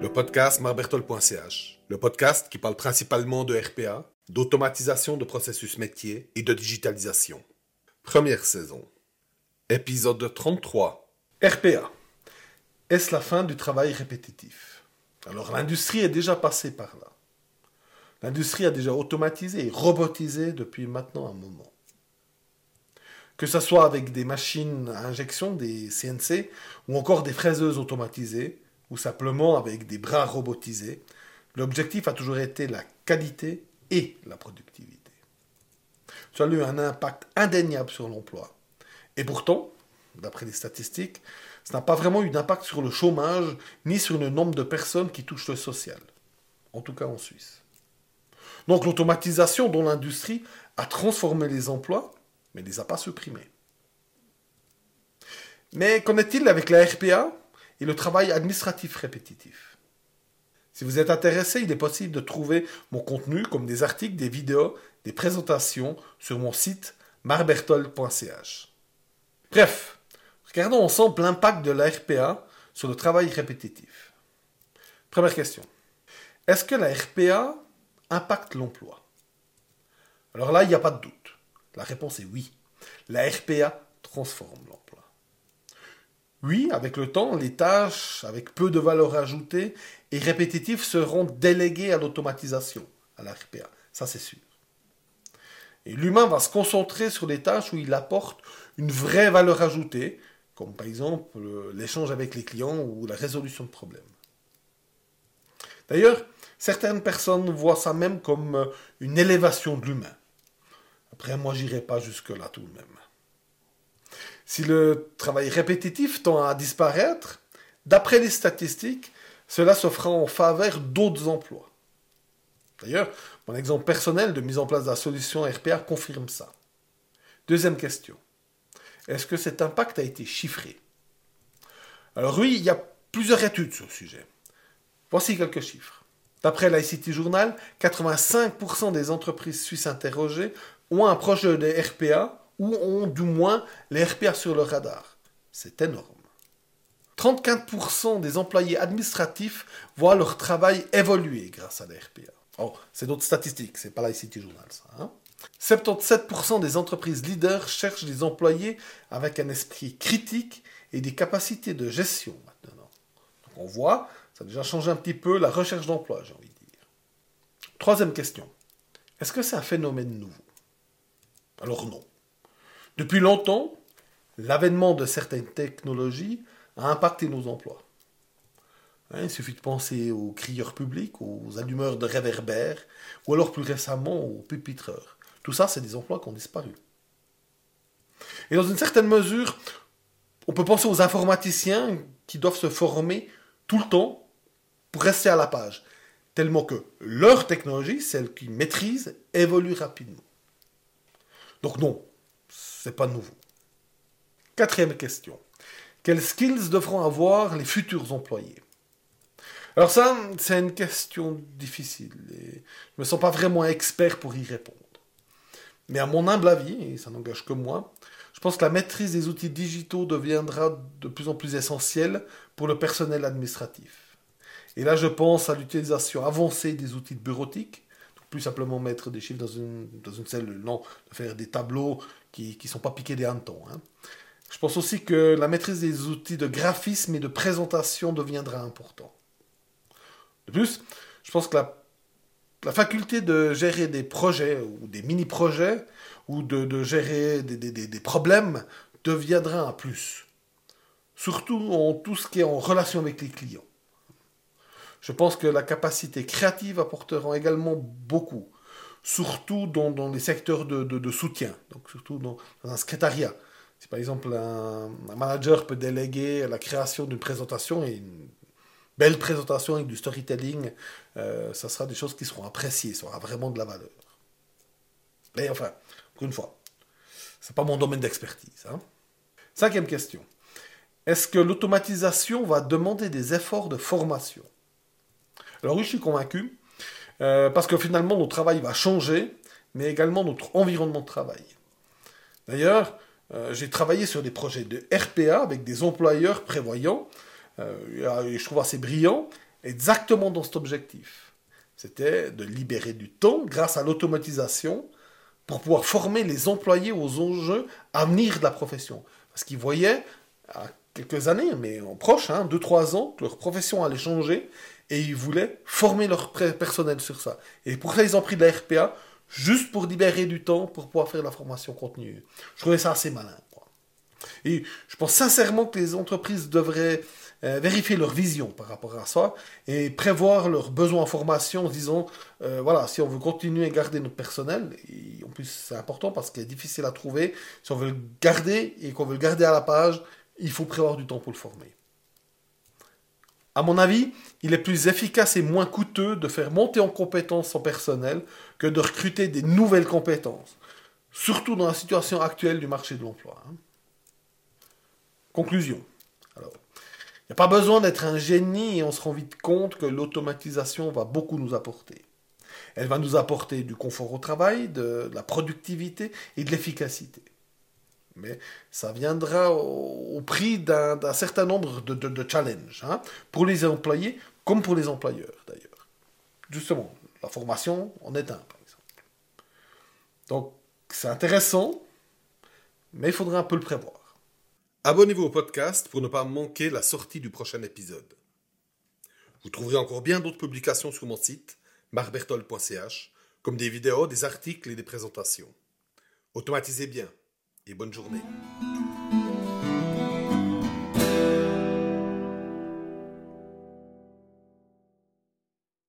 Le podcast marbertol.ch, le podcast qui parle principalement de RPA, d'automatisation de processus métier et de digitalisation. Première saison. Épisode 33. RPA. Est-ce la fin du travail répétitif? Alors l'industrie est déjà passée par là. L'industrie a déjà automatisé et robotisé depuis maintenant un moment. Que ce soit avec des machines à injection, des CNC, ou encore des fraiseuses automatisées, ou simplement avec des bras robotisés, l'objectif a toujours été la qualité et la productivité. Ça a eu un impact indéniable sur l'emploi. Et pourtant, d'après les statistiques, ça n'a pas vraiment eu d'impact sur le chômage, ni sur le nombre de personnes qui touchent le social. En tout cas en Suisse. Donc l'automatisation dans l'industrie a transformé les emplois, mais ne les a pas supprimés. Mais qu'en est-il avec la RPA et le travail administratif répétitif? Si vous êtes intéressé, il est possible de trouver mon contenu comme des articles, des vidéos, des présentations sur mon site marbertol.ch. Bref, regardons ensemble l'impact de la RPA sur le travail répétitif. Première question. Est-ce que la RPA impacte l'emploi? Alors là, il n'y a pas de doute. La réponse est oui. La RPA transforme l'emploi. Oui, avec le temps, les tâches avec peu de valeur ajoutée et répétitives seront déléguées à l'automatisation, à la RPA. Ça, c'est sûr. Et l'humain va se concentrer sur les tâches où il apporte une vraie valeur ajoutée, comme par exemple l'échange avec les clients ou la résolution de problèmes. D'ailleurs, certaines personnes voient ça même comme euh, une élévation de l'humain. Après, moi, j'irai pas jusque-là tout de même. Si le travail répétitif tend à disparaître, d'après les statistiques, cela se fera en faveur d'autres emplois. D'ailleurs, mon exemple personnel de mise en place de la solution RPA confirme ça. Deuxième question. Est-ce que cet impact a été chiffré? Alors oui, il y a plusieurs études sur le sujet. Voici quelques chiffres. D'après l'ICT Journal, 85% des entreprises suisses interrogées ont un projet de RPA ou ont du moins les RPA sur le radar. C'est énorme. 34% des employés administratifs voient leur travail évoluer grâce à la RPA. Oh, c'est d'autres statistiques, c'est pas l'ICT Journal ça. 77% hein. des entreprises leaders cherchent des employés avec un esprit critique et des capacités de gestion maintenant. Donc on voit, ça a déjà changé un petit peu la recherche d'emploi, j'ai envie de dire. Troisième question. Est-ce que c'est un phénomène nouveau? Alors non. Depuis longtemps, l'avènement de certaines technologies a impacté nos emplois. Hein, il suffit de penser aux crieurs publics, aux allumeurs de réverbères, ou alors plus récemment aux pupitreurs. Tout ça, c'est des emplois qui ont disparu. Et dans une certaine mesure, on peut penser aux informaticiens qui doivent se former tout le temps pour rester à la page, tellement que leur technologie, celle qu'ils maîtrisent, évolue rapidement. Donc non, c'est pas nouveau. Quatrième question. Quels skills devront avoir les futurs employés? Alors ça, c'est une question difficile et je me sens pas vraiment expert pour y répondre. Mais à mon humble avis, et ça n'engage que moi, je pense que la maîtrise des outils digitaux deviendra de plus en plus essentielle pour le personnel administratif. Et là, je pense à l'utilisation avancée des outils de bureautique, plus simplement mettre des chiffres dans une, dans une cellule, non, faire des tableaux qui ne sont pas piqués des hannetons. Hein. Je pense aussi que la maîtrise des outils de graphisme et de présentation deviendra important. De plus, je pense que la, la faculté de gérer des projets ou des mini-projets ou de, de gérer des, des, des, problèmes deviendra un plus. Surtout en tout ce qui est en relation avec les clients. Je pense que la capacité créative apportera également beaucoup, surtout dans, les secteurs de, soutien, donc surtout dans, un secrétariat. Si par exemple un, un, manager peut déléguer la création d'une présentation et une belle présentation avec du storytelling, euh, ça sera des choses qui seront appréciées, ça aura vraiment de la valeur. Mais enfin, encore une fois, c'est pas mon domaine d'expertise. Hein. Cinquième question. Est-ce que l'automatisation va demander des efforts de formation? Alors oui, je suis convaincu, euh, parce que finalement, notre travail va changer, mais également notre environnement de travail. D'ailleurs, euh, j'ai travaillé sur des projets de RPA avec des employeurs prévoyants, euh, et je trouve assez brillant, exactement dans cet objectif. C'était de libérer du temps grâce à l'automatisation pour pouvoir former les employés aux enjeux à venir de la profession. Parce qu'ils voyaient, à quelques années, mais en proche, hein, 2-3 ans, que leur profession allait changer, et ils voulaient former leur personnel sur ça. Et pour ça, ils ont pris de la RPA, juste pour libérer du temps pour pouvoir faire la formation continue. Je trouvais ça assez malin. Et je pense sincèrement que les entreprises devraient euh, vérifier leur vision par rapport à ça et prévoir leurs besoins en formation en disant, euh, voilà, si on veut continuer à garder notre personnel, en plus c'est important parce qu'il est difficile à trouver, si on veut le garder et qu'on veut le garder à la page, il faut prévoir du temps pour le former. À mon avis, il est plus efficace et moins coûteux de faire monter en compétences son personnel que de recruter des nouvelles compétences, surtout dans la situation actuelle du marché de l'emploi. Hein. Conclusion. Il n'y a pas besoin d'être un génie et on se rend vite compte que l'automatisation va beaucoup nous apporter. Elle va nous apporter du confort au travail, de la productivité et de l'efficacité. Mais ça viendra au, prix d'un certain nombre de, challenges, hein, pour les employés comme pour les employeurs d'ailleurs. Justement, la formation en est un, par exemple. Donc, c'est intéressant, mais il faudra un peu le prévoir. Abonnez-vous au podcast pour ne pas manquer la sortie du prochain épisode. Vous trouverez encore bien d'autres publications sur mon site, marbertol.ch, comme des vidéos, des articles et des présentations. Automatisez bien bonne journée.